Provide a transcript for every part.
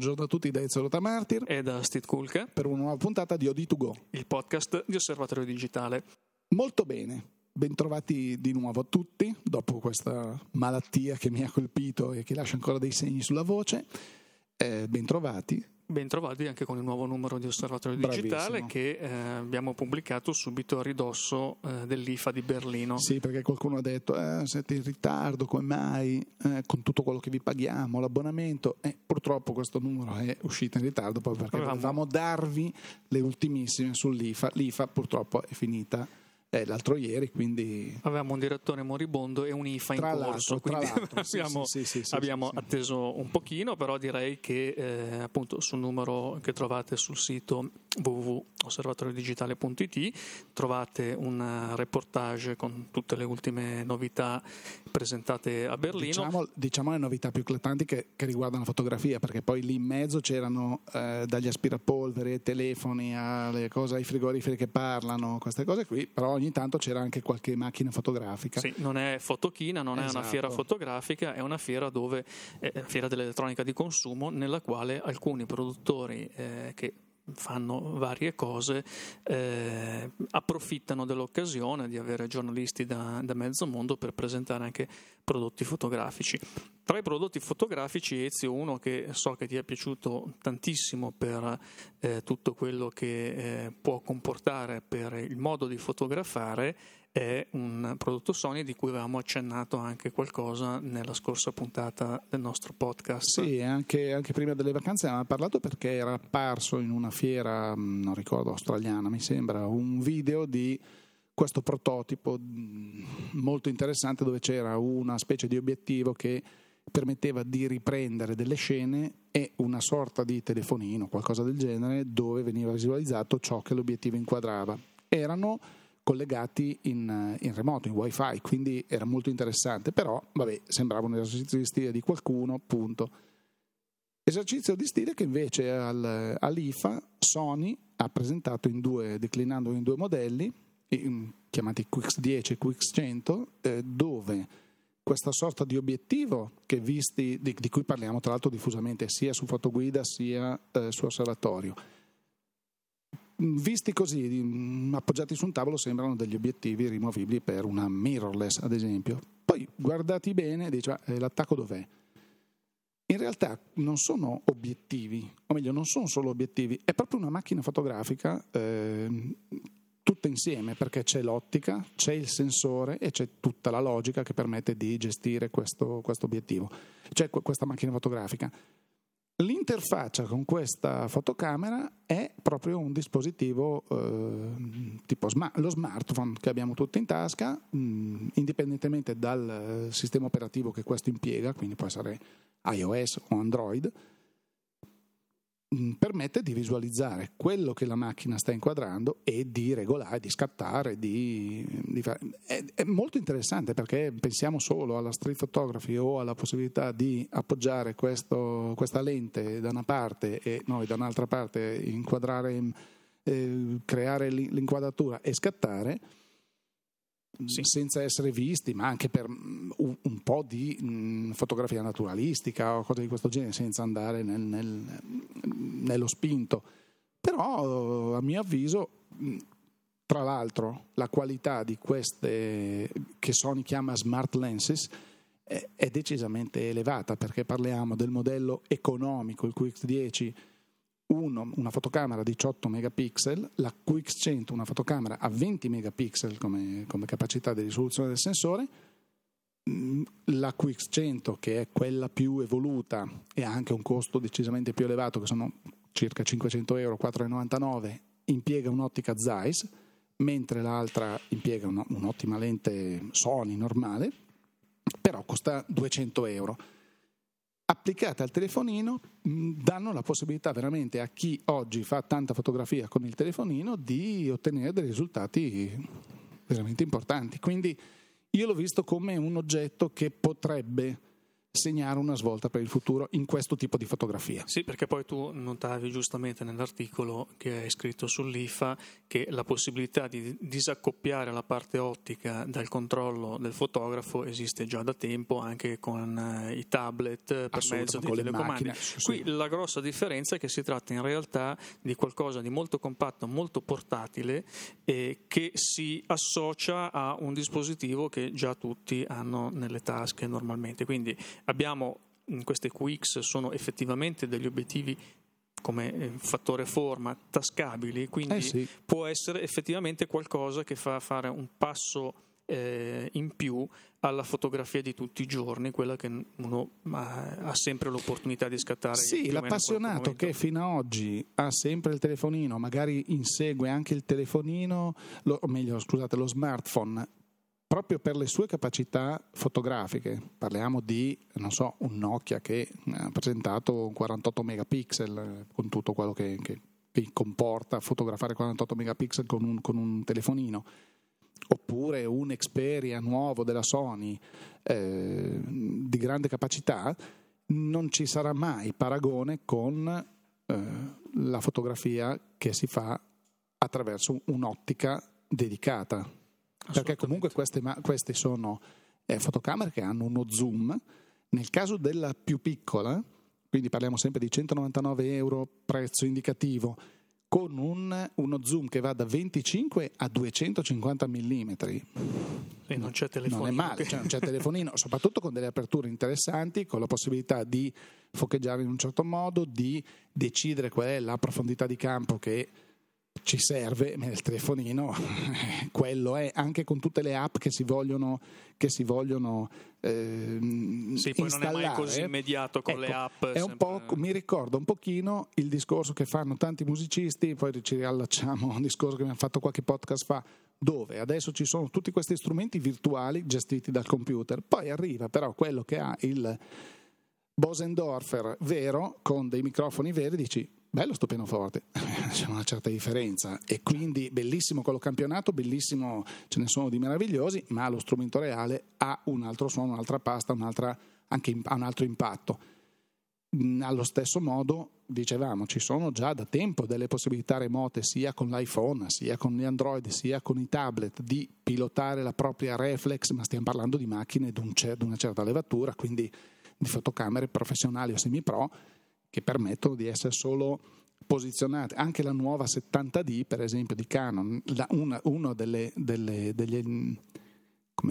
Buongiorno a tutti da Ezio Martir. E da Steve Kulke per una nuova puntata di OD2Go, il podcast di Osservatorio Digitale. Molto bene, bentrovati di nuovo a tutti dopo questa malattia che mi ha colpito e che lascia ancora dei segni sulla voce. Eh, bentrovati Bentrovati anche con il nuovo numero di Osservatorio Digitale Bravissimo. che eh, abbiamo pubblicato subito a ridosso eh, dell'IFA di Berlino. Sì, perché qualcuno ha detto eh, siete in ritardo, come mai? Eh, con tutto quello che vi paghiamo, l'abbonamento. Eh, purtroppo questo numero è uscito in ritardo proprio perché volevamo darvi le ultimissime sull'IFA. L'IFA purtroppo è finita eh, l'altro ieri, quindi Avevamo un direttore moribondo e un IFA tra in corso, quindi abbiamo, sì, sì, sì, abbiamo atteso un pochino, però direi che eh, appunto sul numero che trovate sul sito www.osservatoriodigitale.it trovate un eh, reportage con tutte le ultime novità presentate a Berlino. Diciamo, diciamo le novità più eclatanti che, che riguardano la fotografia, perché poi lì in mezzo c'erano eh, dagli aspirapolvere ai telefoni alle cose, ai frigoriferi che parlano, queste cose qui, però ogni tanto c'era anche qualche macchina fotografica. Sì, non è fotochina, non è una Esatto. fiera fotografica, è una fiera dove è una fiera dell'elettronica di consumo nella quale alcuni produttori eh, che fanno varie cose eh, approfittano dell'occasione di avere giornalisti da, da mezzo mondo per presentare anche prodotti fotografici. Tra i prodotti fotografici Ezio uno che so che ti è piaciuto tantissimo per eh, tutto quello che eh, può comportare per il modo di fotografare è un prodotto Sony di cui avevamo accennato anche qualcosa nella scorsa puntata del nostro podcast. Sì, anche, anche prima delle vacanze avevamo parlato perché era apparso in una fiera, mh, non ricordo, australiana mi sembra, un video di questo prototipo mh, molto interessante dove c'era una specie di obiettivo che permetteva di riprendere delle scene e una sorta di telefonino, qualcosa del genere, dove veniva visualizzato ciò che l'obiettivo inquadrava. Erano collegati in, in remoto, in wifi, quindi era molto interessante, però vabbè, sembrava un esercizio di stile di qualcuno, appunto. Esercizio di stile che invece al, all'IFA Sony ha presentato in due, declinando in due modelli, in- chiamati QX10 e QX100, eh, dove questa sorta di obiettivo visti, di, di cui parliamo tra l'altro diffusamente sia su fotoguida sia eh, su osservatorio, visti così, mm, appoggiati su un tavolo, sembrano degli obiettivi rimovibili per una mirrorless, ad esempio. Poi guardati bene, dici, "Ma, eh, l'attacco dov'è? In realtà non sono obiettivi, o meglio, non sono solo obiettivi, è proprio una macchina fotografica ehm, tutta insieme, perché c'è l'ottica, c'è il sensore e c'è tutta la logica che permette di gestire questo, questo obiettivo. Que- questa macchina fotografica. L'interfaccia con questa fotocamera è proprio un dispositivo eh, tipo sma- lo smartphone che abbiamo tutti in tasca, mh, indipendentemente dal eh, sistema operativo che questo impiega, quindi può essere iOS o Android, permette di visualizzare quello che la macchina sta inquadrando e di regolare, di scattare, di, di. È, è molto interessante perché pensiamo solo alla street photography o alla possibilità di appoggiare questo- questa lente da una parte e noi da un'altra parte inquadrare, eh, creare l'in- l'inquadratura e scattare Sì. senza essere visti, ma anche per un, un po' di mm, fotografia naturalistica o cose di questo genere, senza andare nel- nel- nello spinto. Però, a mio avviso, mh, tra l'altro, la qualità di queste che Sony chiama smart lenses è decisamente elevata perché parliamo del modello economico, il QX10 uno, una fotocamera a 18 megapixel, la QX100 una fotocamera a 20 megapixel come, come capacità di risoluzione del sensore, Mm, la QX100 che è quella più evoluta e ha anche un costo decisamente più elevato che sono circa 500 euro, 4,99 impiega un'ottica Zeiss mentre l'altra impiega un'ottima lente Sony normale però costa 200 euro applicate al telefonino danno la possibilità veramente a chi oggi fa tanta fotografia con il telefonino di ottenere dei risultati veramente importanti. Quindi io l'ho visto come un oggetto che potrebbe segnare una svolta per il futuro in questo tipo di fotografia. Sì, perché poi tu notavi giustamente nell'articolo che hai scritto sull'IFA che la possibilità di disaccoppiare la parte ottica dal controllo del fotografo esiste già da tempo anche con eh, i tablet per mezzo di telecomandi. Qui la grossa differenza è che si tratta in realtà di qualcosa di molto compatto, molto portatile e che si associa a un dispositivo che già tutti hanno nelle tasche normalmente. Quindi abbiamo queste QX sono effettivamente degli obiettivi come eh, fattore forma tascabili, quindi eh sì. può essere effettivamente qualcosa che fa fare un passo eh, in più alla fotografia di tutti i giorni, quella che uno ha sempre l'opportunità di scattare. Sì, l'appassionato che fino ad oggi ha sempre il telefonino, magari insegue anche il telefonino, lo, o meglio, scusate, lo smartphone proprio per le sue capacità fotografiche. Parliamo di, non so, un Nokia che ha presentato 48 megapixel con tutto quello che, che, che comporta fotografare 48 megapixel con un, con un, telefonino. Oppure un Xperia nuovo della Sony eh, di grande capacità, non ci sarà mai paragone con eh, la fotografia che si fa attraverso un'ottica dedicata perché comunque queste, queste sono eh, fotocamere che hanno uno zoom. Nel caso della più piccola, quindi parliamo sempre di 199 euro prezzo indicativo, con un, uno zoom che va da 25 a 250 mm. E non c'è telefonino. Non è male, cioè non c'è telefonino, soprattutto con delle aperture interessanti, con la possibilità di focheggiare in un certo modo, di decidere qual è la profondità di campo che ci serve nel telefonino, quello è, anche con tutte le app che si vogliono, che si vogliono eh, sì, poi installare. non è mai così immediato con ecco, le app. È un po', mi ricorda un pochino il discorso che fanno tanti musicisti, poi ci riallacciamo a un discorso che abbiamo fatto qualche podcast fa, dove adesso ci sono tutti questi strumenti virtuali gestiti dal computer, poi arriva però quello che ha il Bosendorfer vero, con dei microfoni veri, dici bello sto pianoforte, c'è una certa differenza e quindi bellissimo quello campionato, bellissimo, ce ne sono di meravigliosi, ma lo strumento reale ha un altro suono, un'altra pasta, un'altra, anche ha un altro impatto. Mm, allo stesso modo, dicevamo, ci sono già da tempo delle possibilità remote sia con l'iPhone, sia con gli Android, sia con i tablet di pilotare la propria reflex, ma stiamo parlando di macchine di, una certa levatura, quindi di fotocamere professionali o semi-pro che permettono di essere solo posizionate. Anche la nuova 70D, per esempio, di Canon, una, uno delle, delle, degli,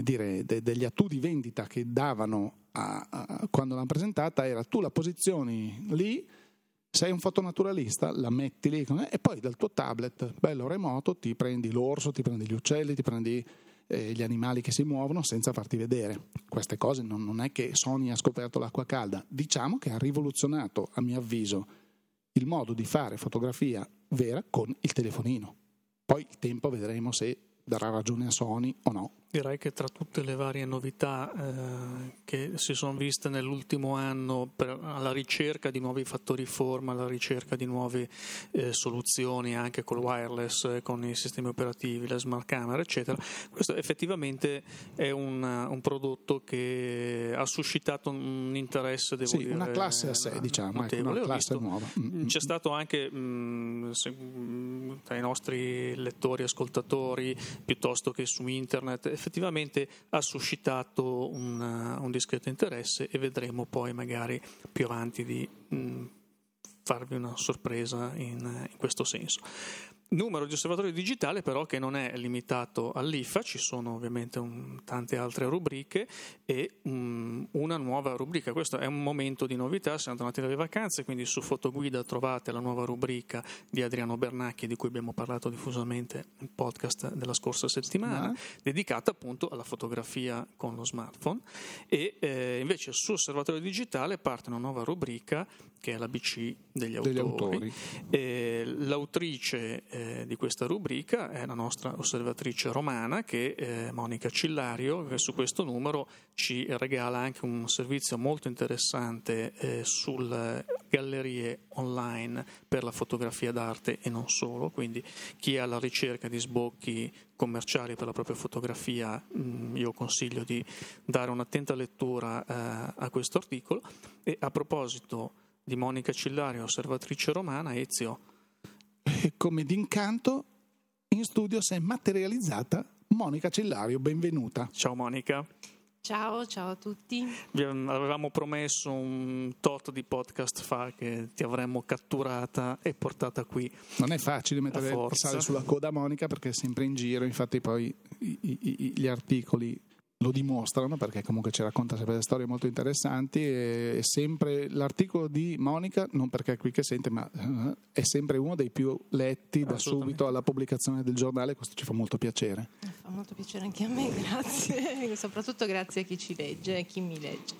dire, de, degli atu di vendita che davano a, a, quando l'hanno presentata era tu la posizioni lì, sei un fotonaturalista, la metti lì e poi dal tuo tablet, bello remoto, ti prendi l'orso, ti prendi gli uccelli, ti prendi eh, gli animali che si muovono senza farti vedere. Queste cose non, non è che Sony ha scoperto l'acqua calda, diciamo che ha rivoluzionato, a mio avviso, il modo di fare fotografia vera con il telefonino. Poi il tempo vedremo se darà ragione a Sony o no. Direi che tra tutte le varie novità eh, che si sono viste nell'ultimo anno per, alla ricerca di nuovi fattori forma, alla ricerca di nuove eh, soluzioni anche col wireless, eh, con i sistemi operativi, le smart camera, eccetera, questo effettivamente è un, un prodotto che ha suscitato un interesse, devo sì, dire, una classe a sé, diciamo, ecco, una classe nuova. Mm, mm, c'è mm. stato anche mh, se, mh, tra i nostri lettori, ascoltatori, piuttosto che su internet, effettivamente ha suscitato un, un discreto interesse e vedremo poi magari più avanti di mh, farvi una sorpresa in, in questo senso numero di osservatorio digitale però che non è limitato all'IFA, ci sono ovviamente un, tante altre rubriche e um, una nuova rubrica, questo è un momento di novità, siamo tornati dalle vacanze, quindi su Fotoguida trovate la nuova rubrica di Adriano Bernacchi di cui abbiamo parlato diffusamente nel podcast della scorsa settimana, dedicata appunto alla fotografia con lo smartphone. E eh, invece su Osservatorio Digitale parte una nuova rubrica che è l'ABC degli autori. Degli autori. Eh, l'autrice eh, di questa rubrica è la nostra osservatrice romana, che è Monica Cillario, che su questo numero ci regala anche un servizio molto interessante eh, sulle gallerie online per la fotografia d'arte e non solo, quindi chi è alla ricerca di sbocchi commerciali per la propria fotografia, mm, io consiglio di dare un'attenta lettura eh, a questo articolo. E a proposito di Monica Cillario, osservatrice romana, Ezio. E come d'incanto, in studio si è materializzata Monica Cillario, benvenuta. Ciao Monica. Ciao, ciao a tutti. Vi avevamo promesso un tot di podcast fa che ti avremmo catturata e portata qui. Non è facile mettere il sale sulla coda Monica perché è sempre in giro, infatti poi i, i, gli articoli lo dimostrano perché comunque ci racconta sempre delle storie molto interessanti e sempre l'articolo di Monica, non perché è qui che sente, ma uh, è sempre uno dei più letti da subito alla pubblicazione del giornale, questo ci fa molto piacere. Fa molto piacere anche a me, grazie, soprattutto grazie a chi ci legge e chi mi legge.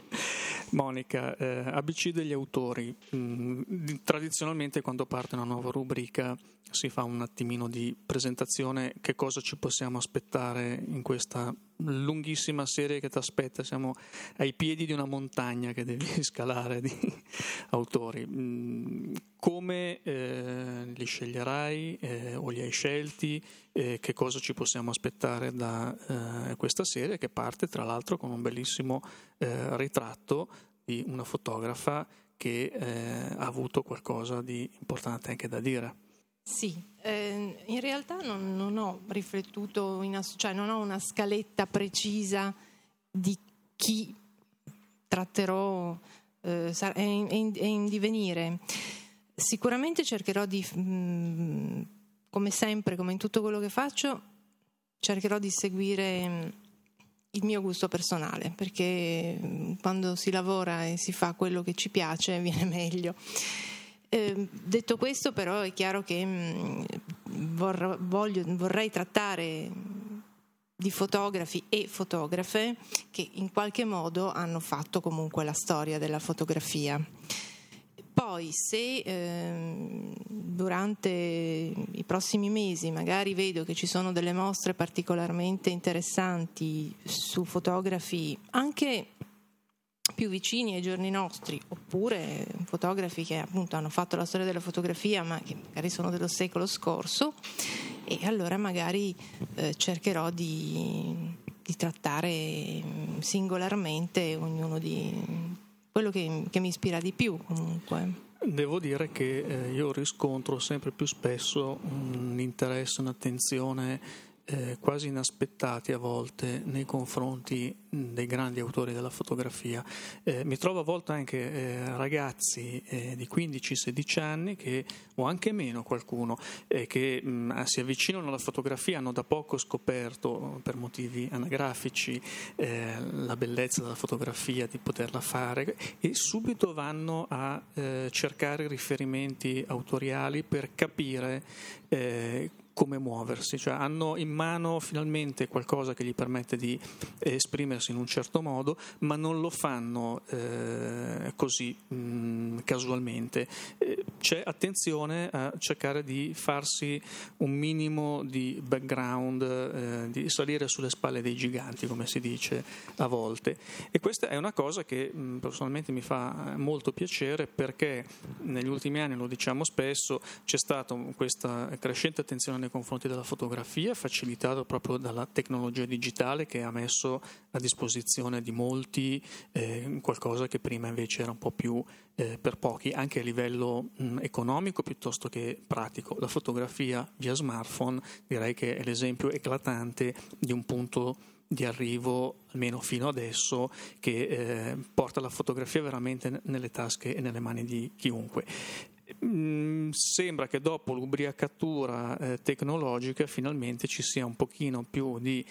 Monica, eh, ABC degli autori, mm, tradizionalmente quando parte una nuova rubrica si fa un attimino di presentazione, che cosa ci possiamo aspettare in questa lunghissima serie che ti aspetta, siamo ai piedi di una montagna che devi scalare di autori. Mm, come eh, li sceglierai eh, o li hai scelti? Eh, che cosa ci possiamo aspettare da eh, questa serie che parte tra l'altro con un bellissimo eh, ritratto di una fotografa che eh, ha avuto qualcosa di importante anche da dire. Sì, eh, in realtà non, non, ho riflettuto, in, cioè non ho una scaletta precisa di chi tratterò, eh, in, è, in, è, in, divenire. Sicuramente cercherò di, mh, mm, come sempre, come in tutto quello che faccio, cercherò di seguire mh, mm, il mio gusto personale, perché mh, mm, quando si lavora e si fa quello che ci piace viene meglio. Eh, detto questo, però, è chiaro che mh, mm, vorrò, voglio, vorrei trattare di fotografi e fotografe che in qualche modo hanno fatto comunque la storia della fotografia. Poi se eh, durante i prossimi mesi magari vedo che ci sono delle mostre particolarmente interessanti su fotografi anche più vicini ai giorni nostri, oppure fotografi che appunto hanno fatto la storia della fotografia ma che magari sono dello secolo scorso, e allora magari eh, cercherò di, di, trattare mm, singolarmente ognuno di quello che, che mi ispira di più comunque. Devo dire che eh, io riscontro sempre più spesso un interesse, un'attenzione eh, quasi inaspettati a volte nei confronti dei grandi autori della fotografia. Eh, mi trovo a volte anche eh, ragazzi eh, di 15-16 anni che, o anche meno qualcuno eh, che mh, si avvicinano alla fotografia, hanno da poco scoperto per motivi anagrafici eh, la bellezza della fotografia, di poterla fare e subito vanno a cercare riferimenti autoriali per capire come muoversi, cioè hanno in mano finalmente qualcosa che gli permette di esprimersi in un certo modo, ma non lo fanno eh, così mh, mm, casualmente. Eh, c'è attenzione a cercare di farsi un minimo di background, eh, di salire sulle spalle dei giganti, come si dice a volte. E questa è una cosa che mh, mm, personalmente mi fa molto piacere perché negli ultimi anni, lo diciamo spesso, c'è stata questa crescente attenzione nei confronti della fotografia, facilitato proprio dalla tecnologia digitale che ha messo a disposizione di molti eh, qualcosa che prima invece era un po' più eh, per pochi, anche a livello mh, economico piuttosto che pratico. La fotografia via smartphone direi che è l'esempio eclatante di un punto di arrivo, almeno fino adesso, che eh, porta la fotografia veramente nelle tasche e nelle mani di chiunque. Mm, sembra che dopo l'ubriacatura eh, tecnologica finalmente ci sia un pochino più di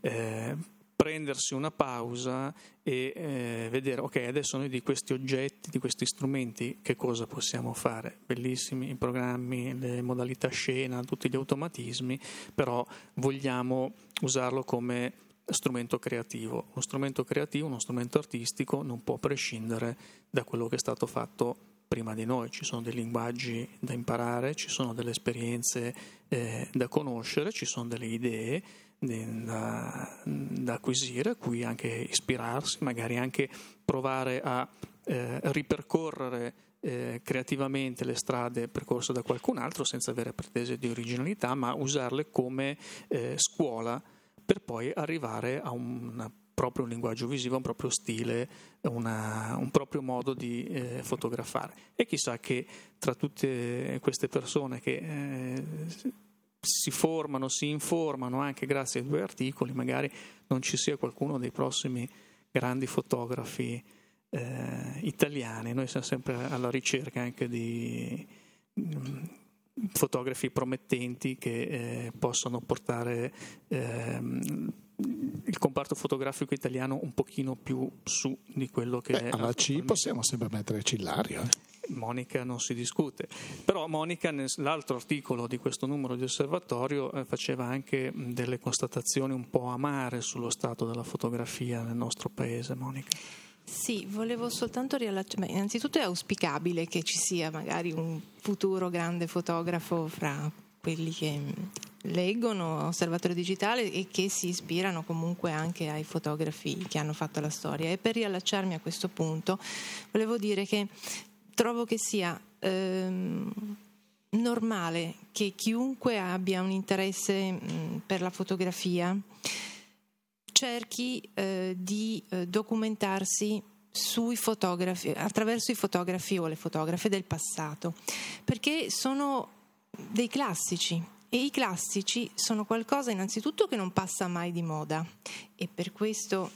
eh, prendersi una pausa e eh, vedere, ok, adesso noi di questi oggetti, di questi strumenti, che cosa possiamo fare? Bellissimi i programmi, le modalità scena, tutti gli automatismi, però vogliamo usarlo come strumento creativo. Uno strumento creativo, uno strumento artistico non può prescindere da quello che è stato fatto prima di noi, ci sono dei linguaggi da imparare, ci sono delle esperienze eh, da conoscere, ci sono delle idee da, da, acquisire, a cui anche ispirarsi, magari anche provare a eh, ripercorrere eh, creativamente le strade percorse da qualcun altro senza avere pretese di originalità, ma usarle come eh, scuola per poi arrivare a un proprio linguaggio visivo, un proprio stile, una, un proprio modo di eh, fotografare. E chissà che tra tutte queste persone che eh, si formano, si informano anche grazie ai due articoli, magari non ci sia qualcuno dei prossimi grandi fotografi eh, italiani. Noi siamo sempre alla ricerca anche di fotografi promettenti che eh, possano portare ehm, il comparto fotografico italiano un pochino più su di quello che Beh, è. Alla C possiamo sempre mettere Cillario. Eh. Monica non si discute, però Monica nell'altro articolo di questo numero di osservatorio eh, faceva anche delle constatazioni un po' amare sullo stato della fotografia nel nostro paese, Monica. Sì, volevo soltanto riallacciare. Innanzitutto è auspicabile che ci sia magari un futuro grande fotografo fra quelli che leggono Osservatorio Digitale e che si ispirano comunque anche ai fotografi che hanno fatto la storia. E per riallacciarmi a questo punto, volevo dire che trovo che sia ehm, normale che chiunque abbia un interesse mh, per la fotografia cerchi eh, di eh, documentarsi sui fotografi, attraverso i fotografi o le fotografe del passato, perché sono dei classici e i classici sono qualcosa innanzitutto che non passa mai di moda e per questo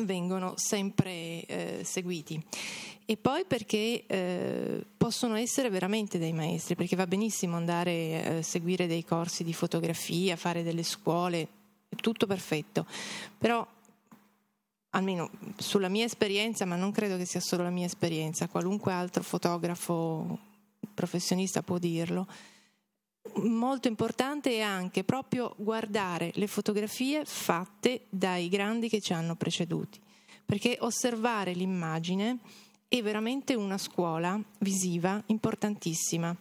vengono sempre eh, seguiti. E poi perché eh, possono essere veramente dei maestri, perché va benissimo andare a eh, seguire dei corsi di fotografia, fare delle scuole, tutto perfetto, però almeno sulla mia esperienza, ma non credo che sia solo la mia esperienza, qualunque altro fotografo professionista può dirlo, molto importante è anche proprio guardare le fotografie fatte dai grandi che ci hanno preceduti, perché osservare l'immagine è veramente una scuola visiva importantissima.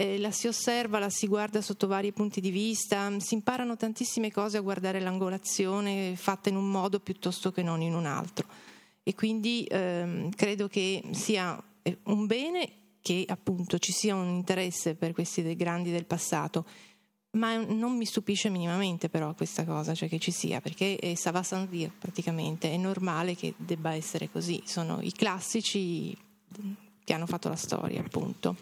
Eh, la si osserva, la si guarda sotto vari punti di vista, si imparano tantissime cose a guardare l'angolazione fatta in un modo piuttosto che non in un altro. E quindi ehm, credo che sia un bene che appunto ci sia un interesse per questi dei grandi del passato, ma non mi stupisce minimamente però questa cosa, cioè che ci sia, perché è sans dire praticamente, è normale che debba essere così, sono i classici che hanno fatto la storia, appunto.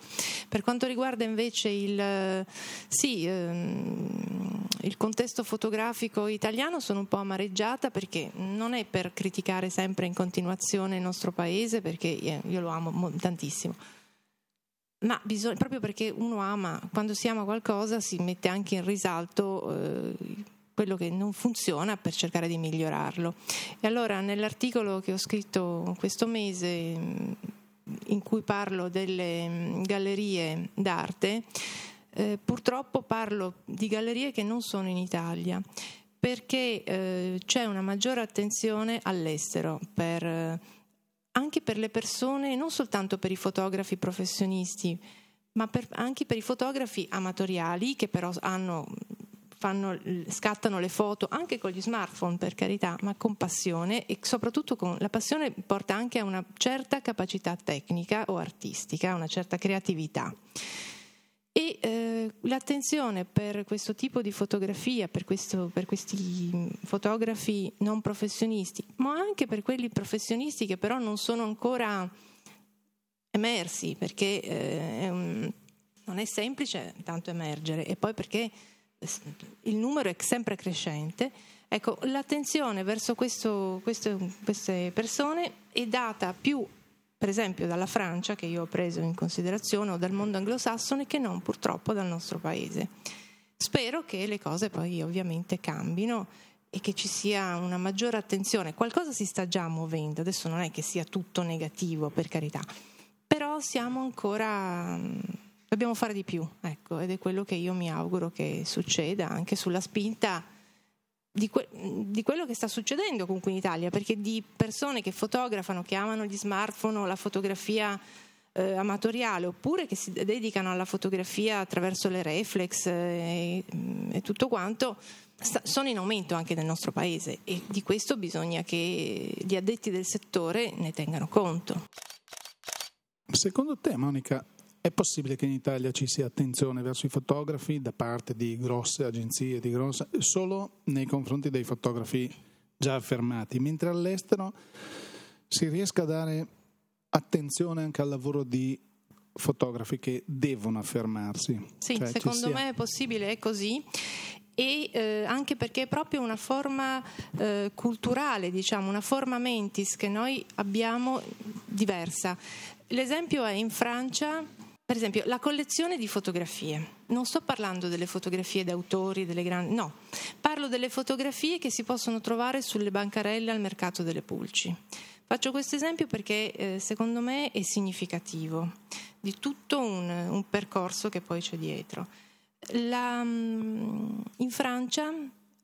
Per quanto riguarda invece il, sì, ehm, il contesto fotografico italiano, sono un po' amareggiata perché non è per criticare sempre in continuazione il nostro paese, perché eh, io lo amo tantissimo ma bisogna, proprio perché uno ama, quando si ama qualcosa si mette anche in risalto eh, quello che non funziona per cercare di migliorarlo. E allora nell'articolo che ho scritto questo mese in cui parlo delle mm, gallerie d'arte, eh, purtroppo parlo di gallerie che non sono in Italia perché eh, c'è una maggiore attenzione all'estero per eh, anche per le persone, non soltanto per i fotografi professionisti, ma per, anche per i fotografi amatoriali che però hanno, fanno, scattano le foto anche con gli smartphone per carità, ma con passione e soprattutto con la passione porta anche a una certa capacità tecnica o artistica, una certa creatività. E eh, l'attenzione per questo tipo di fotografia, per, questo, per, questi fotografi non professionisti, ma anche per quelli professionisti che però non sono ancora emersi, perché eh, è un, non è semplice tanto emergere, e poi perché il numero è sempre crescente. Ecco, l'attenzione verso questo, questo, queste persone è data più per esempio dalla Francia, che io ho preso in considerazione, o dal mondo anglosassone, che non purtroppo dal nostro paese. Spero che le cose poi ovviamente cambino e che ci sia una maggiore attenzione. Qualcosa si sta già muovendo, adesso non è che sia tutto negativo, per carità, però siamo ancora dobbiamo fare di più, ecco, ed è quello che io mi auguro che succeda anche sulla spinta di, que- di, quello che sta succedendo comunque in Italia, perché di persone che fotografano, che amano gli smartphone la fotografia eh, amatoriale oppure che si dedicano alla fotografia attraverso le reflex e, e tutto quanto sono in aumento anche nel nostro paese e di questo bisogna che gli addetti del settore ne tengano conto. Secondo te, Monica, è possibile che in Italia ci sia attenzione verso i fotografi da parte di grosse agenzie, di grosse, solo nei confronti dei fotografi già affermati, mentre all'estero si riesca a dare attenzione anche al lavoro di fotografi che devono affermarsi. Sì, cioè, secondo me è possibile, è così e eh, anche perché è proprio una forma eh, culturale, diciamo, una forma mentis che noi abbiamo diversa. L'esempio è in Francia, per esempio, la collezione di fotografie. Non sto parlando delle fotografie d'autori, delle grandi, no, parlo delle fotografie che si possono trovare sulle bancarelle al mercato delle pulci. Faccio questo esempio perché eh, secondo me è significativo di tutto un, un percorso che poi c'è dietro. La, mm, in Francia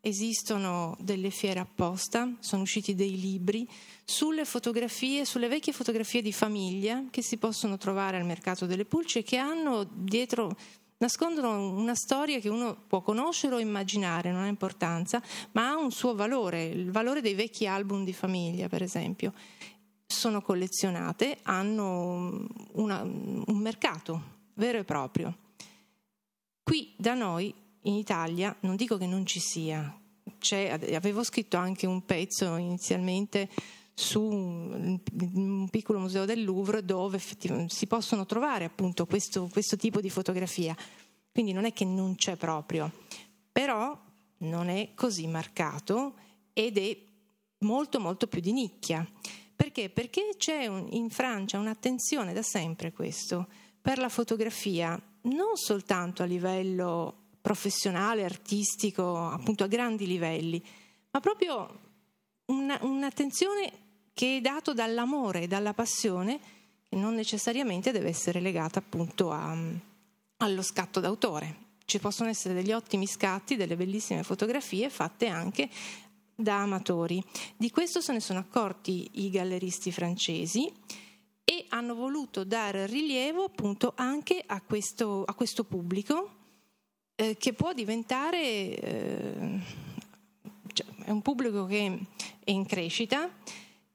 esistono delle fiere apposta, sono usciti dei libri sulle fotografie, sulle vecchie fotografie di famiglia che si possono trovare al mercato delle pulci e che hanno dietro nascondono una storia che uno può conoscere o immaginare, non ha importanza, ma ha un suo valore, il valore dei vecchi album di famiglia, per esempio. Sono collezionate, hanno una, un mercato vero e proprio. Qui da noi in Italia non dico che non ci sia, C'è, avevo scritto anche un pezzo inizialmente su un, un, piccolo museo del Louvre dove si possono trovare appunto questo, questo tipo di fotografia. Quindi non è che non c'è proprio, però non è così marcato ed è molto molto più di nicchia. Perché? Perché c'è un, in Francia un'attenzione da sempre questo per la fotografia non soltanto a livello professionale, artistico, appunto a grandi livelli, ma proprio una, un'attenzione che è data dall'amore dalla passione, che non necessariamente deve essere legata appunto a, allo scatto d'autore. Ci possono essere degli ottimi scatti, delle bellissime fotografie fatte anche da amatori. Di questo se ne sono accorti i galleristi francesi e hanno voluto dare rilievo appunto anche a questo, a questo pubblico eh, che può diventare eh, cioè, un pubblico che è in crescita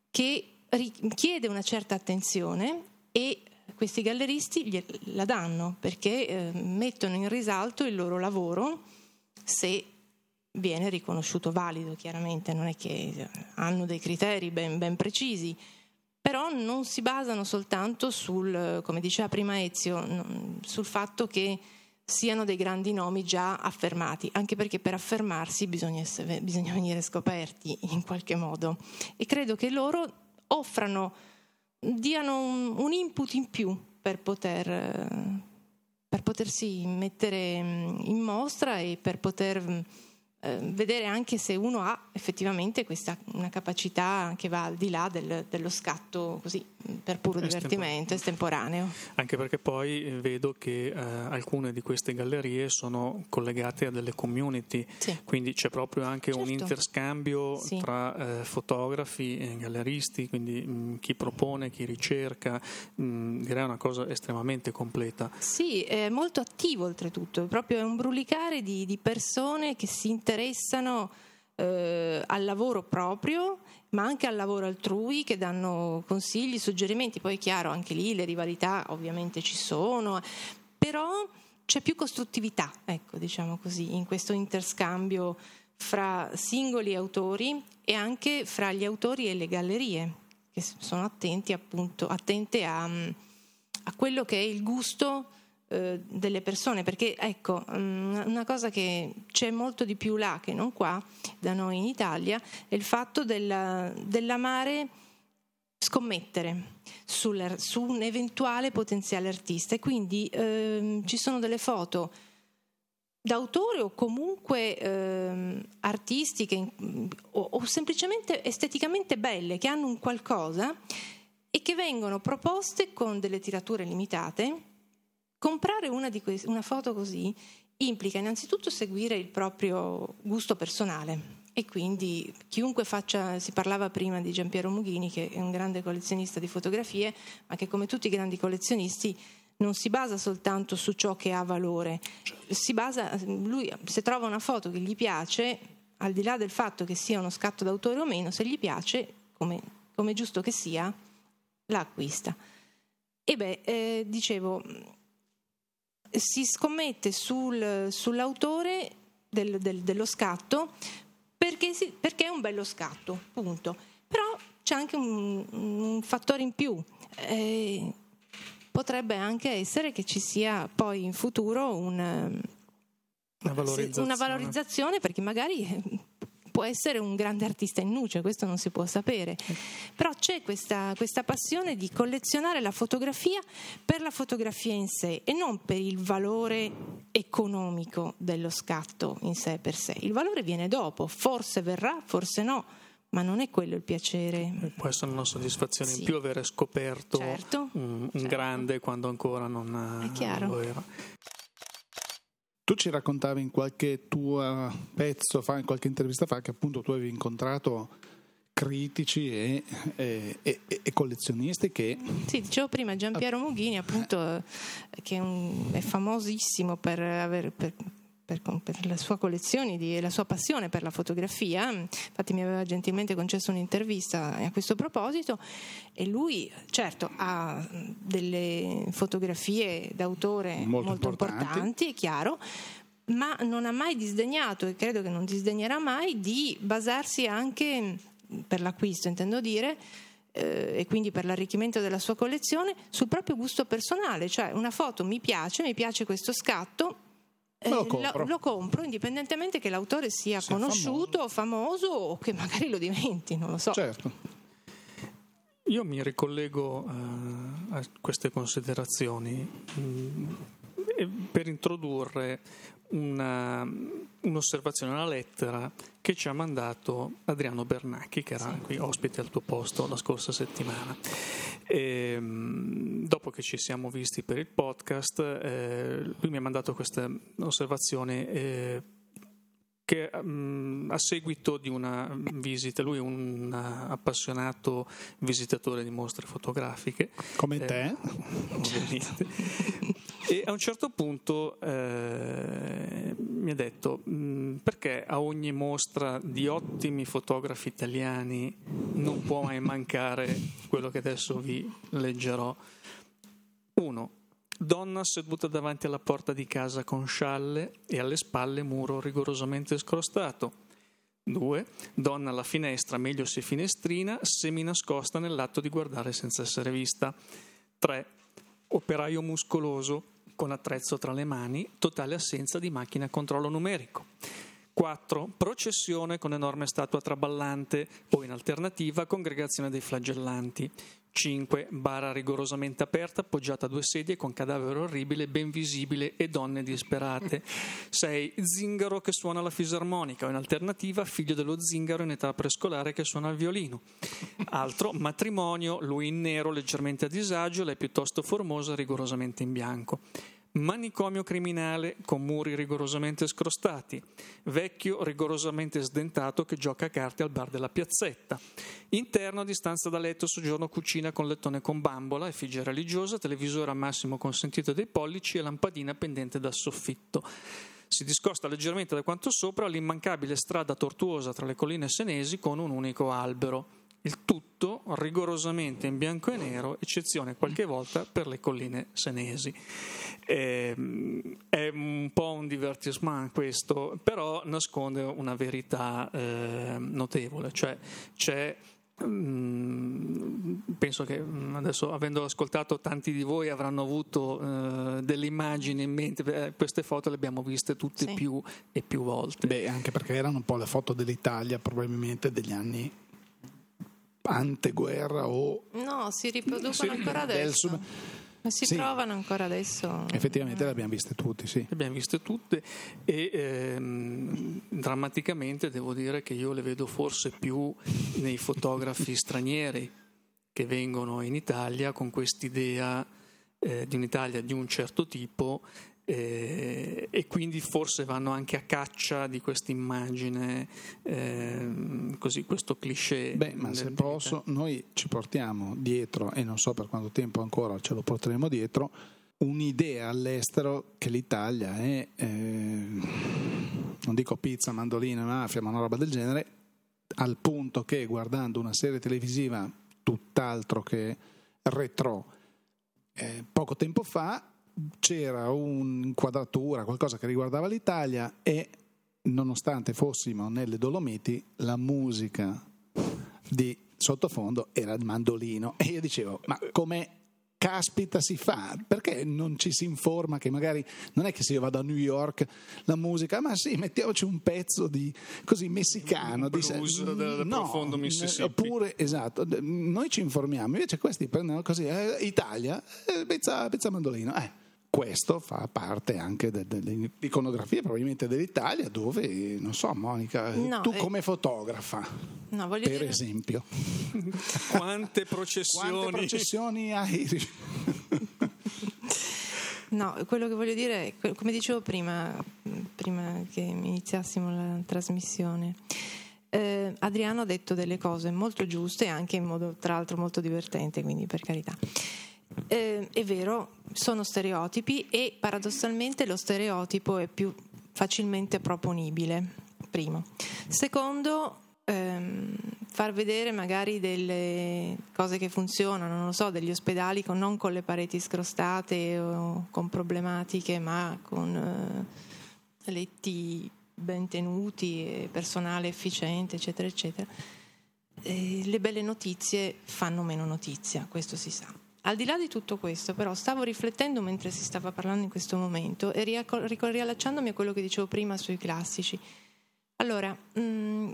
che richiede una certa attenzione e questi galleristi la danno perché eh, mettono in risalto il loro lavoro se viene riconosciuto valido chiaramente. Non è che hanno dei criteri ben, ben precisi però non si basano soltanto sul, come diceva prima Ezio, sul fatto che siano dei grandi nomi già affermati, anche perché per affermarsi bisogna, essere, bisogna venire scoperti in qualche modo. E credo che loro offrano, diano un, un input in più per poter, per potersi mettere in mostra e per poter eh, vedere anche se uno ha effettivamente questa una capacità che va al di là del, dello scatto così per puro divertimento, estemporaneo. Anche perché poi vedo che eh, alcune di queste gallerie sono collegate a delle community, sì. quindi c'è proprio anche certo. un interscambio sì. tra eh, fotografi e galleristi, quindi mh, mm, chi propone, chi ricerca, mh, mm, direi una cosa estremamente completa. Sì, è molto attivo oltretutto, è proprio un brulicare di, di persone che si interessano eh, al lavoro proprio, ma anche al lavoro altrui, che danno consigli, suggerimenti. Poi è chiaro, anche lì le rivalità ovviamente ci sono, però c'è più costruttività, ecco, diciamo così, in questo interscambio fra singoli autori e anche fra gli autori e le gallerie, che sono attenti appunto, attente a, a quello che è il gusto eh, delle persone, perché ecco, mm, una cosa che c'è molto di più là che non qua, da noi in Italia, è il fatto della, dell'amare scommettere sul, su un eventuale potenziale artista. E quindi ehm, ci sono delle foto d'autore o comunque ehm, artistiche o, o semplicemente esteticamente belle che hanno un qualcosa e che vengono proposte con delle tirature limitate Comprare una, queste, una foto così implica innanzitutto seguire il proprio gusto personale e quindi chiunque faccia, si parlava prima di Giampiero Mughini che è un grande collezionista di fotografie, ma che come tutti i grandi collezionisti non si basa soltanto su ciò che ha valore, si basa, lui se trova una foto che gli piace, al di là del fatto che sia uno scatto d'autore o meno, se gli piace, come, come giusto che sia, la acquista. E beh, eh, dicevo, si scommette sul, sull'autore del, del, dello scatto perché, si, perché, è un bello scatto, punto. Però c'è anche un, un fattore in più. Eh, potrebbe anche essere che ci sia poi in futuro un, una, valorizzazione. una valorizzazione perché magari può essere un grande artista in nuce, questo non si può sapere. Però c'è questa, questa, passione di collezionare la fotografia per la fotografia in sé e non per il valore economico dello scatto in sé per sé. Il valore viene dopo, forse verrà, forse no ma non è quello il piacere. Può essere una soddisfazione sì. in più avere scoperto certo, un, un certo. grande quando ancora non, chiaro. lo era. Tu ci raccontavi in qualche tuo pezzo fa, in qualche intervista fa, che appunto tu avevi incontrato critici e, e, e, e, collezionisti che... Sì, dicevo prima Giampiero Mughini appunto che è, un, è famosissimo per, aver, per, per, per le sue collezioni e la sua passione per la fotografia. Infatti mi aveva gentilmente concesso un'intervista a questo proposito e lui certo ha delle fotografie d'autore molto, molto importanti. importanti, è chiaro, ma non ha mai disdegnato e credo che non disdegnerà mai di basarsi anche per l'acquisto, intendo dire, eh, e quindi per l'arricchimento della sua collezione sul proprio gusto personale, cioè una foto mi piace, mi piace questo scatto, lo, compro. Lo, lo, compro. indipendentemente che l'autore sia, sia conosciuto, famoso. famoso. o che magari lo diventi, non lo so. Certo. Io mi ricollego uh, a queste considerazioni mh, mm, per introdurre una, un'osservazione, una lettera che ci ha mandato Adriano Bernacchi, che era sì. qui ospite al tuo posto la scorsa settimana. E, ehm, dopo che ci siamo visti per il podcast, eh, lui mi ha mandato questa osservazione. Eh, che um, a seguito di una visita, lui è un uh, appassionato visitatore di mostre fotografiche. Come eh, te? Ovviamente. e a un certo punto eh, mi ha detto mh, perché a ogni mostra di ottimi fotografi italiani non può mai mancare quello che adesso vi leggerò. Uno, Donna seduta davanti alla porta di casa con scialle e alle spalle muro rigorosamente scrostato. 2. Donna alla finestra, meglio se finestrina, semi nascosta nell'atto di guardare senza essere vista. 3. Operaio muscoloso, con attrezzo tra le mani, totale assenza di macchina a controllo numerico. 4. Processione con enorme statua traballante o in alternativa congregazione dei flagellanti. 5. Bara rigorosamente aperta, appoggiata a due sedie con cadavere orribile, ben visibile e donne disperate. 6. Zingaro che suona la fisarmonica o in alternativa figlio dello zingaro in età prescolare che suona il violino. Altro, matrimonio, lui in nero, leggermente a disagio, lei piuttosto formosa, rigorosamente in bianco manicomio criminale con muri rigorosamente scrostati, vecchio rigorosamente sdentato che gioca a carte al bar della piazzetta, interno a distanza da letto, soggiorno cucina con lettone con bambola, effigie religiosa, televisore a massimo consentito dei pollici e lampadina pendente dal soffitto. Si discosta leggermente da quanto sopra l'immancabile strada tortuosa tra le colline senesi con un unico albero il tutto rigorosamente in bianco e nero, eccezione qualche volta per le colline senesi. Eh, è un po' un divertissement questo, però nasconde una verità eh, notevole, cioè c'è mm, penso che mm, adesso avendo ascoltato tanti di voi avranno avuto uh, delle immagini in mente, queste foto le abbiamo viste tutte sì. più e più volte. Beh, anche perché erano un po' le foto dell'Italia probabilmente degli anni anteguerra o... No, si riproducono si, ancora adesso. Del, si sì. trovano ancora adesso. Effettivamente le abbiamo viste tutte, sì. Le abbiamo viste tutte e ehm, drammaticamente devo dire che io le vedo forse più nei fotografi stranieri che vengono in Italia con quest'idea eh, di un'Italia di un certo tipo eh, e quindi forse vanno anche a caccia di questa immagine, eh, così, questo cliché. Beh, ma se posso, noi ci portiamo dietro, e non so per quanto tempo ancora ce lo porteremo dietro, un'idea all'estero che l'Italia è, eh, non dico pizza, mandolina, mafia, ma una roba del genere, al punto che guardando una serie televisiva tutt'altro che retro, eh, poco tempo fa c'era un'inquadratura, qualcosa che riguardava l'Italia e nonostante fossimo nelle Dolomiti, la musica di sottofondo era il mandolino e io dicevo, ma come caspita si fa? Perché non ci si informa che magari non è che se io vado a New York la musica, ma sì, mettiamoci un pezzo di così messicano, di blues del, no, profondo Mississippi. Oppure, esatto, noi ci informiamo, invece questi prendono così, eh, Italia, eh, pezza, pezza mandolino, eh questo fa parte anche de, de, dell'iconografia probabilmente dell'Italia dove, non so Monica, no, tu eh, come fotografa no, per dire... esempio. Quante processioni? Quante processioni hai? No, quello che voglio dire è come dicevo prima prima che iniziassimo la trasmissione eh, Adriano ha detto delle cose molto giuste e anche in modo tra l'altro molto divertente quindi per carità eh, è vero, sono stereotipi e paradossalmente lo stereotipo è più facilmente proponibile, primo. Secondo, ehm, far vedere magari delle cose che funzionano, non lo so, degli ospedali con, non con le pareti scrostate o con problematiche, ma con eh, letti ben tenuti personale efficiente, eccetera, eccetera. E le belle notizie fanno meno notizia, questo si sa. Al di là di tutto questo, però, stavo riflettendo mentre si stava parlando in questo momento e riallacciandomi a quello che dicevo prima sui classici. Allora, mh, mm,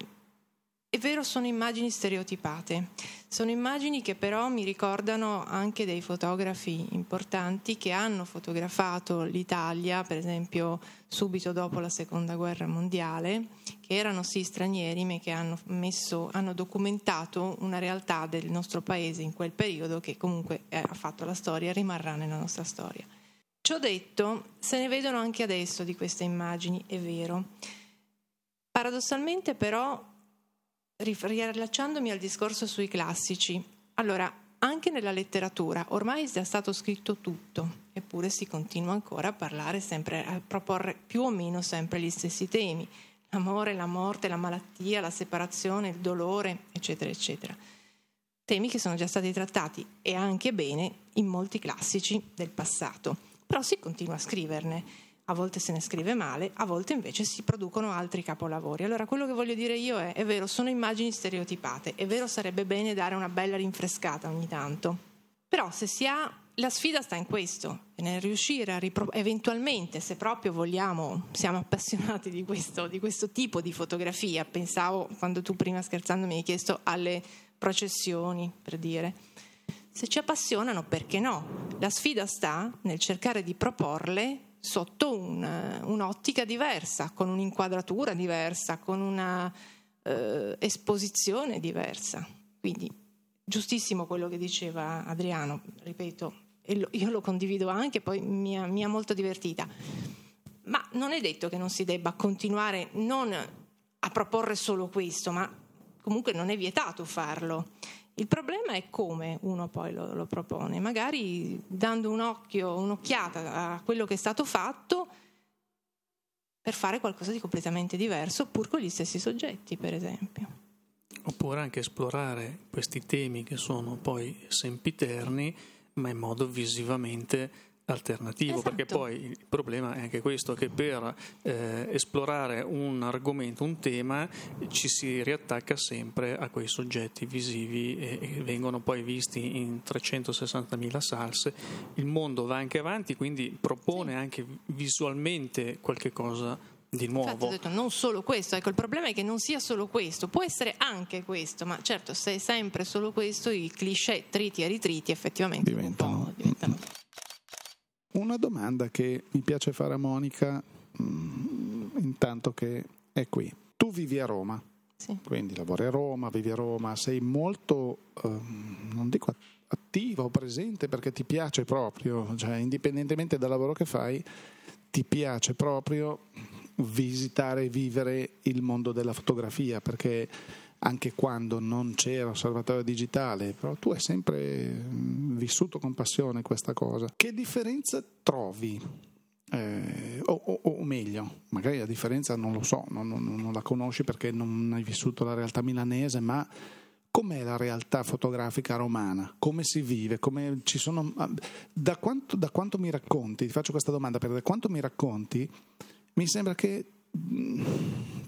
è vero, sono immagini stereotipate, sono immagini che però mi ricordano anche dei fotografi importanti che hanno fotografato l'Italia, per esempio subito dopo la seconda guerra mondiale, erano sì stranieri ma che hanno, messo, hanno documentato una realtà del nostro paese in quel periodo che comunque ha fatto la storia e rimarrà nella nostra storia. Ciò detto, se ne vedono anche adesso di queste immagini, è vero. Paradossalmente però riallacciandomi al discorso sui classici, allora, anche nella letteratura ormai è stato scritto tutto, eppure si continua ancora a parlare sempre, a proporre più o meno sempre gli stessi temi, l'amore, la morte, la malattia, la separazione, il dolore, eccetera, eccetera. Temi che sono già stati trattati e anche bene in molti classici del passato, però si continua a scriverne a volte se ne scrive male, a volte invece si producono altri capolavori. Allora quello che voglio dire io è, è vero, sono immagini stereotipate, è vero sarebbe bene dare una bella rinfrescata ogni tanto, però se si ha, la sfida sta in questo, nel riuscire a ripro- eventualmente, se proprio vogliamo, siamo appassionati di questo, di questo tipo di fotografia, pensavo quando tu prima scherzando mi hai chiesto alle processioni, per dire. Se ci appassionano, perché no? La sfida sta nel cercare di proporle sotto un, un'ottica diversa, con un'inquadratura diversa, con una eh, esposizione diversa. Quindi giustissimo quello che diceva Adriano, ripeto, e lo, io lo condivido anche, poi mi ha, mi ha molto divertita. Ma non è detto che non si debba continuare non a proporre solo questo, ma comunque non è vietato farlo. Il problema è come uno poi lo, lo, propone, magari dando un occhio, un'occhiata a quello che è stato fatto per fare qualcosa di completamente diverso, pur con gli stessi soggetti, per esempio. Oppure anche esplorare questi temi che sono poi sempiterni, ma in modo visivamente alternativo, esatto. perché poi il problema è anche questo, che per eh, esplorare un argomento, un tema, ci si riattacca sempre a quei soggetti visivi e, e vengono poi visti in 360.000 salse. Il mondo va anche avanti, quindi propone sì. anche visualmente qualche cosa di nuovo. Infatti ho detto non solo questo, ecco il problema è che non sia solo questo, può essere anche questo, ma certo se è sempre solo questo i cliché triti e ritriti effettivamente diventano. diventano una domanda che mi piace fare a Monica, mm, intanto che è qui. Tu vivi a Roma, sì. quindi lavori a Roma, vivi a Roma, sei molto, um, non dico attiva o presente perché ti piace proprio, cioè indipendentemente dal lavoro che fai, ti piace proprio visitare e vivere il mondo della fotografia, perché anche quando non c'era osservatorio digitale, però tu hai sempre vissuto con passione questa cosa. Che differenza trovi? Eh, o, o, o, meglio, magari la differenza non lo so, non, non, non la conosci perché non hai vissuto la realtà milanese, ma com'è la realtà fotografica romana? Come si vive? Come sono, da, quanto, da, quanto, mi racconti? Ti faccio questa domanda perché da quanto mi racconti mi sembra che mm,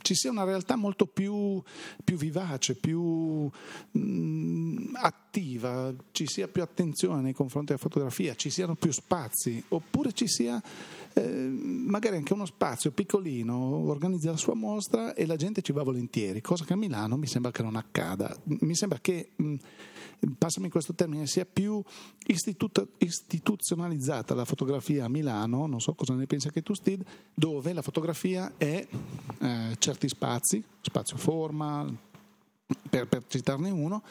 ci sia una realtà molto più, più vivace, più mh, mm, attiva, ci sia più attenzione nei confronti della fotografia, ci siano più spazi, oppure ci sia eh, magari anche uno spazio piccolino, organizza la sua mostra e la gente ci va volentieri, cosa che a Milano mi sembra che non accada. Mi sembra che, mh, passami questo termine, sia più istituto, istituzionalizzata la fotografia a Milano, non so cosa ne pensi anche tu Steve, dove la fotografia è eh, certi spazi, spazio forma, per, per citarne uno,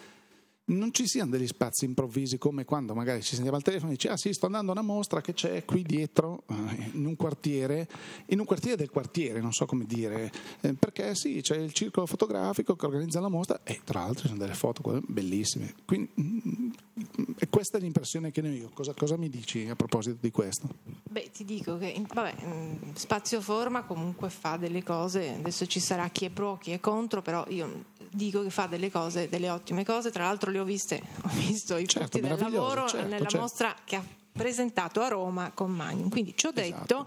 non ci siano degli spazi improvvisi come quando magari ci sentiamo al telefono e dici ah sì sto andando a una mostra che c'è qui dietro eh, in un quartiere in un quartiere del quartiere non so come dire eh, perché sì c'è il circolo fotografico che organizza la mostra e tra l'altro ci sono delle foto bellissime quindi mm, e questa è l'impressione che ne ho cosa, cosa mi dici a proposito di questo? Beh ti dico che vabbè, mm, Spazio Forma comunque fa delle cose adesso ci sarà chi è pro chi è contro però io dico che fa delle cose, delle ottime cose, tra l'altro le ho viste, ho visto i certo, del lavoro certo, nella certo. mostra che ha presentato a Roma con Magnum. Quindi ci ho detto esatto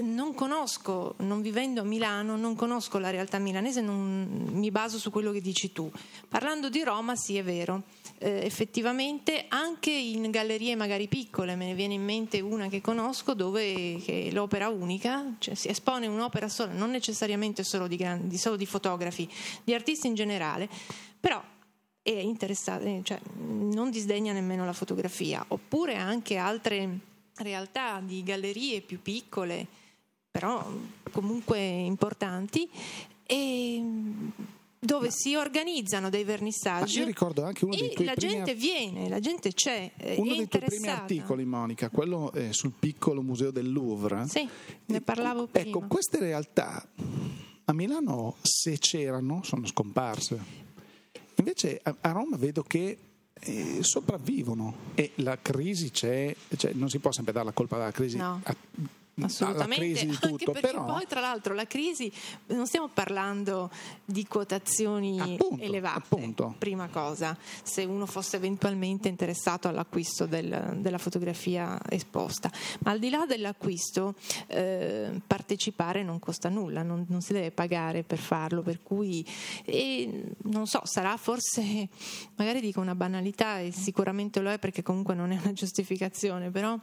non conosco, non vivendo a Milano, non conosco la realtà milanese, non mi baso su quello che dici tu. Parlando di Roma, sì, è vero. Eh, effettivamente anche in gallerie magari piccole, me ne viene in mente una che conosco dove che è l'opera unica, cioè si espone un'opera sola, non necessariamente solo di, grandi, solo di fotografi, di artisti in generale, però è interessata, eh, cioè, non disdegna nemmeno la fotografia, oppure anche altre realtà di gallerie più piccole però comunque importanti, e dove si organizzano dei vernissaggi. io ricordo anche uno dei tuoi la primi gente viene, la gente c'è. Uno dei tuoi primi articoli, Monica, quello eh, sul piccolo museo del Louvre. Sì, ne parlavo ecco, prima. Ecco, queste realtà a Milano, se c'erano, sono scomparse. Invece a, Roma vedo che eh, sopravvivono e la crisi c'è, cioè, non si può sempre dare la colpa della crisi no. a, Assolutamente, tutto, anche perché però... poi tra l'altro la crisi non stiamo parlando di quotazioni appunto, elevate, appunto. prima cosa, se uno fosse eventualmente interessato all'acquisto del, della fotografia esposta, ma al di là dell'acquisto eh, partecipare non costa nulla, non, non, si deve pagare per farlo, per cui e, non so, sarà forse, magari dico una banalità e sicuramente lo è perché comunque non è una giustificazione, però...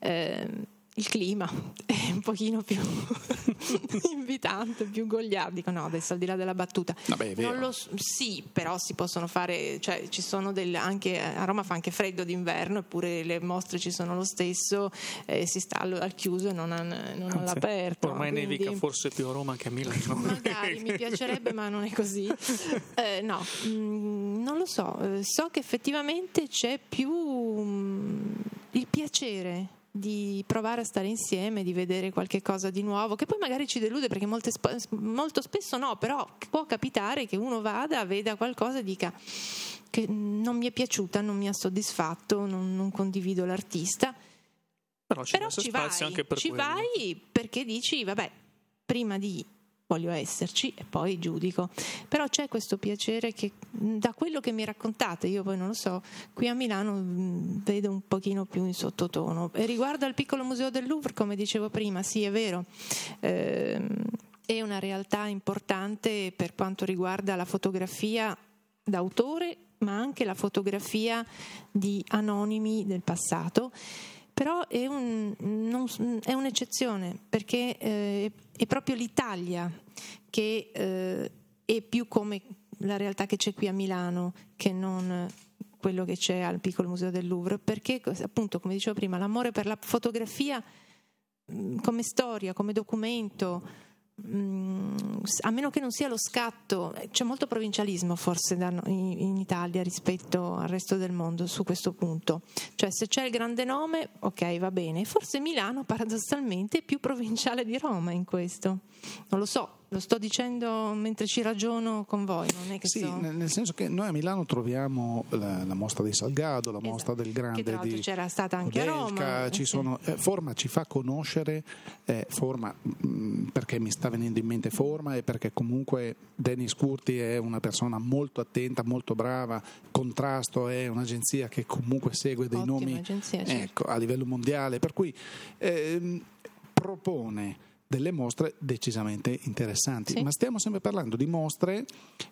Eh, il clima è un pochino più invitante, più gogliardico. No, adesso al di là della battuta. Vabbè, lo, sì, però si possono fare, cioè ci sono del, anche a Roma fa anche freddo d'inverno, eppure le mostre ci sono lo stesso, eh, si sta al, al chiuso e non, non Anzi, all'aperto. Ormai quindi, nevica forse più a Roma che a Milano. Magari mi piacerebbe, ma non è così. Eh, no, mh, mm, non lo so, eh, so che effettivamente c'è più mh, mm, il piacere di provare a stare insieme, di vedere qualche cosa di nuovo, che poi magari ci delude perché molte, molto spesso no, però può capitare che uno vada, veda qualcosa e dica che non mi è piaciuta, non mi ha soddisfatto, non, non condivido l'artista. Però ci, però ci vai, anche per ci quello. vai perché dici, vabbè, prima di voglio esserci e poi giudico. Però c'è questo piacere che da quello che mi raccontate, io poi non lo so, qui a Milano vedo un pochino più in sottotono. E riguardo al piccolo museo del Louvre, come dicevo prima, sì è vero. Eh, è una realtà importante per quanto riguarda la fotografia d'autore, ma anche la fotografia di anonimi del passato però è, un, non, è un'eccezione perché eh, è proprio l'Italia che eh, è più come la realtà che c'è qui a Milano che non quello che c'è al piccolo museo del Louvre, perché appunto, come dicevo prima, l'amore per la fotografia come storia, come documento, a meno che non sia lo scatto, c'è molto provincialismo forse in Italia rispetto al resto del mondo su questo punto. Cioè se c'è il grande nome, ok, va bene. Forse Milano paradossalmente è più provinciale di Roma in questo. Non lo so, lo sto dicendo mentre ci ragiono con voi, non è che sì, so... nel senso che noi a Milano troviamo la, la mostra di Salgado, la mostra esatto. del Grande che di c'era stata anche Udelca, a Roma. Ci sono, eh, Forma ci fa conoscere, eh, Forma mh, mm, perché mi sta venendo in mente Forma e perché comunque Dennis Curti è una persona molto attenta, molto brava, Contrasto è un'agenzia che comunque segue dei Ottima nomi agenzia, certo. ecco, a livello mondiale, per cui ehm, propone delle mostre decisamente interessanti, Sì. ma stiamo sempre parlando di mostre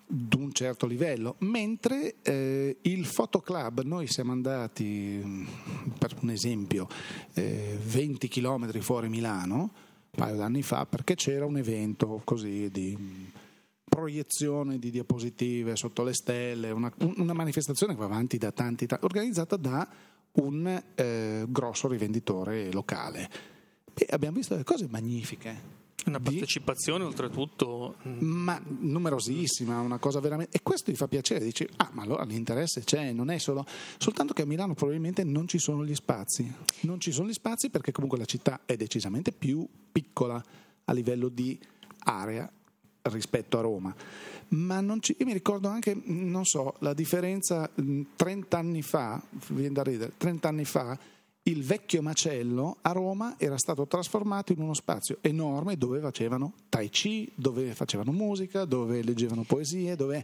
di un certo livello, mentre eh, il Fotoclub, noi siamo andati, mh, per un esempio, eh, 20 km fuori Milano, un paio d'anni fa, perché c'era un evento così di mh, proiezione di diapositive sotto le stelle, una, una manifestazione che va avanti da tanti, ta- organizzata da un eh, grosso rivenditore locale. E abbiamo visto delle cose magnifiche. Una Di- partecipazione oltretutto mm, ma numerosissima, una cosa veramente. E questo ti fa piacere, dici, ah, ma allora l'interesse c'è, non è solo. Soltanto che a Milano probabilmente non ci sono gli spazi. Non ci sono gli spazi perché comunque la città è decisamente più piccola a livello di area rispetto a Roma. Ma non ci- io mi ricordo anche, non so, la differenza mh, 30 anni fa, viene da ridere, 30 anni fa il vecchio macello a Roma era stato trasformato in uno spazio enorme dove facevano tai chi, dove facevano musica, dove leggevano poesie, dove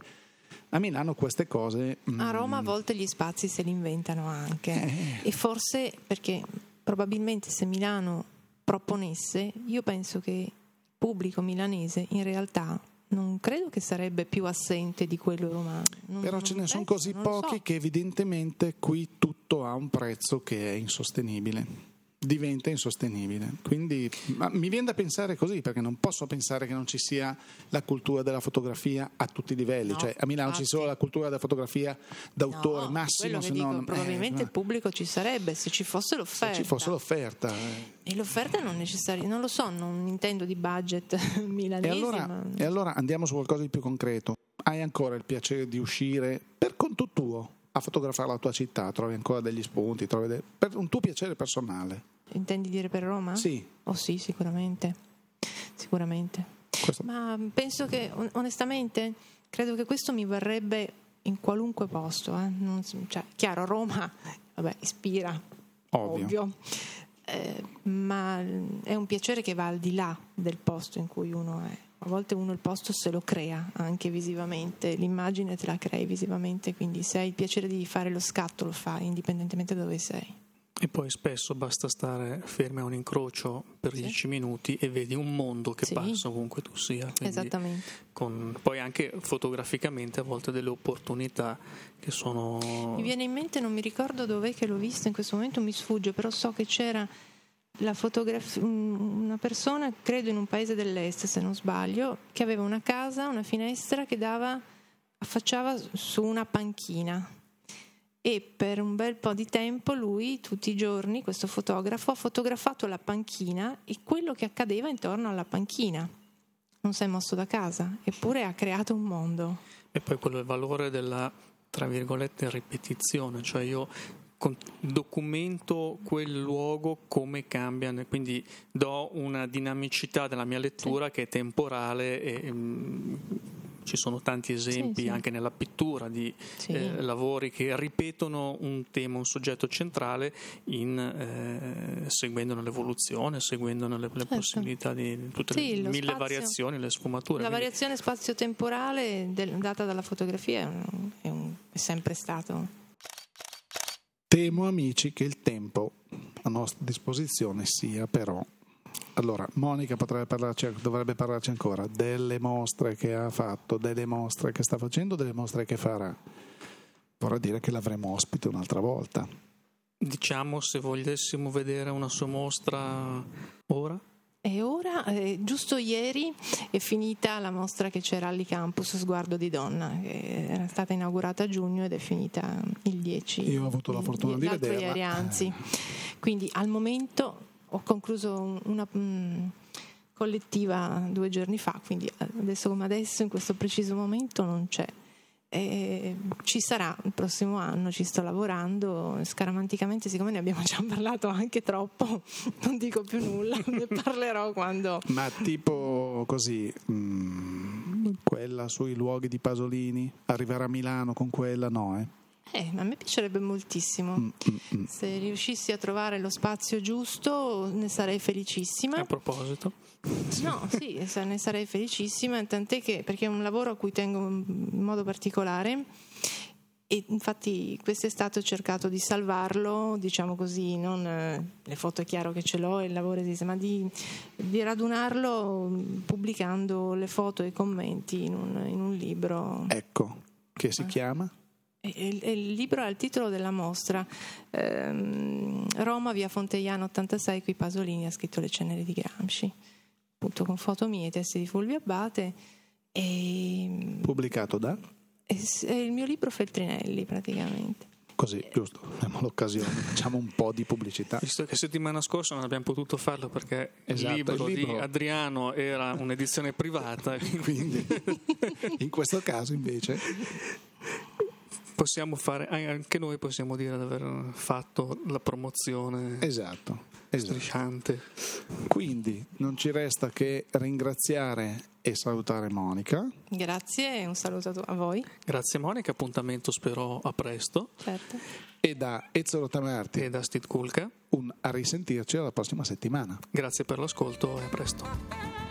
a Milano queste cose... mm, A Roma a volte gli spazi se li inventano anche Eh. e forse perché probabilmente se Milano proponesse, io penso che il pubblico milanese in realtà non credo che sarebbe più assente di quello romano. Non- Però non ce ne sono penso, così non lo pochi so. che evidentemente qui tutto ha un prezzo che è insostenibile. Diventa insostenibile. Quindi mi viene da pensare così, perché non posso pensare che non ci sia la cultura della fotografia a tutti i livelli. No, cioè, a Milano infatti. solo la cultura della fotografia d'autore No, massimo, se dico, no. probabilmente eh, il pubblico ci sarebbe se ci fosse se l'offerta. ci fosse l'offerta. eh. E l'offerta non necessaria, non lo so, non intendo di budget E milanesi, allora, ma e allora andiamo su qualcosa di più concreto. Hai ancora il piacere di uscire per conto tuo a fotografare la tua città? Trovi ancora degli spunti? Trovi de- per un tuo piacere personale? intendi dire per Roma? Sì, Oh sì, sicuramente. Sicuramente. questo- Ma penso che on- onestamente credo che questo mi varrebbe in qualunque posto, eh. Non cioè, chiaro, Roma vabbè, ispira, ovvio. ovvio. Eh, ma è un piacere che va al di là del posto in cui uno è. A volte uno il posto se lo crea anche visivamente, l'immagine te la crei visivamente, quindi se hai il piacere di fare lo scatto lo fai indipendentemente da dove sei. E poi spesso basta stare fermi a un incrocio per Sì. 10 minuti e vedi un mondo che Sì. passa ovunque tu sia. Esattamente. con- poi anche fotograficamente a volte delle opportunità che sono... Mi viene in mente, non mi ricordo dov'è che l'ho visto in questo momento, mi sfugge, però so che c'era la fotografia, una persona, credo in un paese dell'est se non sbaglio, che aveva una casa, una finestra che dava, affacciava su una panchina. E per un bel po' di tempo lui, tutti i giorni, questo fotografo, ha fotografato la panchina e quello che accadeva intorno alla panchina. Non si è mosso da casa, eppure ha creato un mondo. E poi quello è il valore della, tra virgolette, ripetizione, cioè io documento quel luogo come cambia, quindi do una dinamicità della mia lettura che è temporale e mm, ci sono tanti esempi sì. anche nella pittura di Sì. eh, lavori che ripetono un tema, un soggetto centrale in, eh, seguendone l'evoluzione, seguendone le, le possibilità di tutte Certo. Sì, le mille spazio. variazioni, le sfumature. La Quindi- variazione spazio-temporale del- data dalla fotografia è, un- è un- è sempre stato. Temo, amici, che il tempo a nostra disposizione sia però. Allora, Monica potrebbe parlarci, dovrebbe parlarci ancora delle mostre che ha fatto, delle mostre che sta facendo, delle mostre che farà. Vorrà dire che l'avremo ospite un'altra volta. Diciamo se volessimo vedere una sua mostra ora? E ora, eh, giusto ieri, è finita la mostra che c'era all'Icampus Sguardo di Donna, che era stata inaugurata a giugno ed è finita il 10. Io ho avuto la il- fortuna di l'altro vederla. ieri, anzi. Quindi al momento ho concluso un- una, mm, collettiva due giorni fa, quindi adesso come adesso in questo preciso momento non c'è. E ci sarà il prossimo anno, ci sto lavorando scaramanticamente, siccome ne abbiamo già parlato anche troppo, non dico più nulla, ne parlerò quando... Ma tipo così, mh, mm, quella sui luoghi di Pasolini, arrivare a Milano con quella, no, eh? Eh, a me piacerebbe moltissimo. Mm, mm, mm. Se riuscissi a trovare lo spazio giusto ne sarei felicissima. A proposito. No, sì, ne sarei felicissima, tant'è che perché è un lavoro a cui tengo in modo particolare e infatti quest'estate ho cercato di salvarlo, diciamo così, non eh, le foto è chiaro che ce l'ho, il lavoro esiste, ma di, di radunarlo pubblicando le foto e i commenti in un, in un libro. Ecco, che si eh. chiama? Il, il, libro ha il titolo della mostra ehm, Roma, via Fonteiano 86, qui Pasolini ha scritto le ceneri di Gramsci, appunto con foto mie, testi di Fulvio Abbate. E, Pubblicato da? È, è il mio libro Feltrinelli praticamente. Così, giusto, abbiamo l'occasione, facciamo un po' di pubblicità. Visto che settimana scorsa non abbiamo potuto farlo perché esatto, il, libro il, libro di Adriano era un'edizione privata, quindi in questo caso invece possiamo fare, anche noi possiamo dire di aver fatto la promozione esatto, esatto. Quindi non ci resta che ringraziare e salutare Monica. Grazie e un saluto a voi. Grazie Monica, appuntamento spero a presto. Certo. E da Ezzolo Tamarti e da Steve Kulka un a risentirci alla prossima settimana. Grazie per l'ascolto e a presto.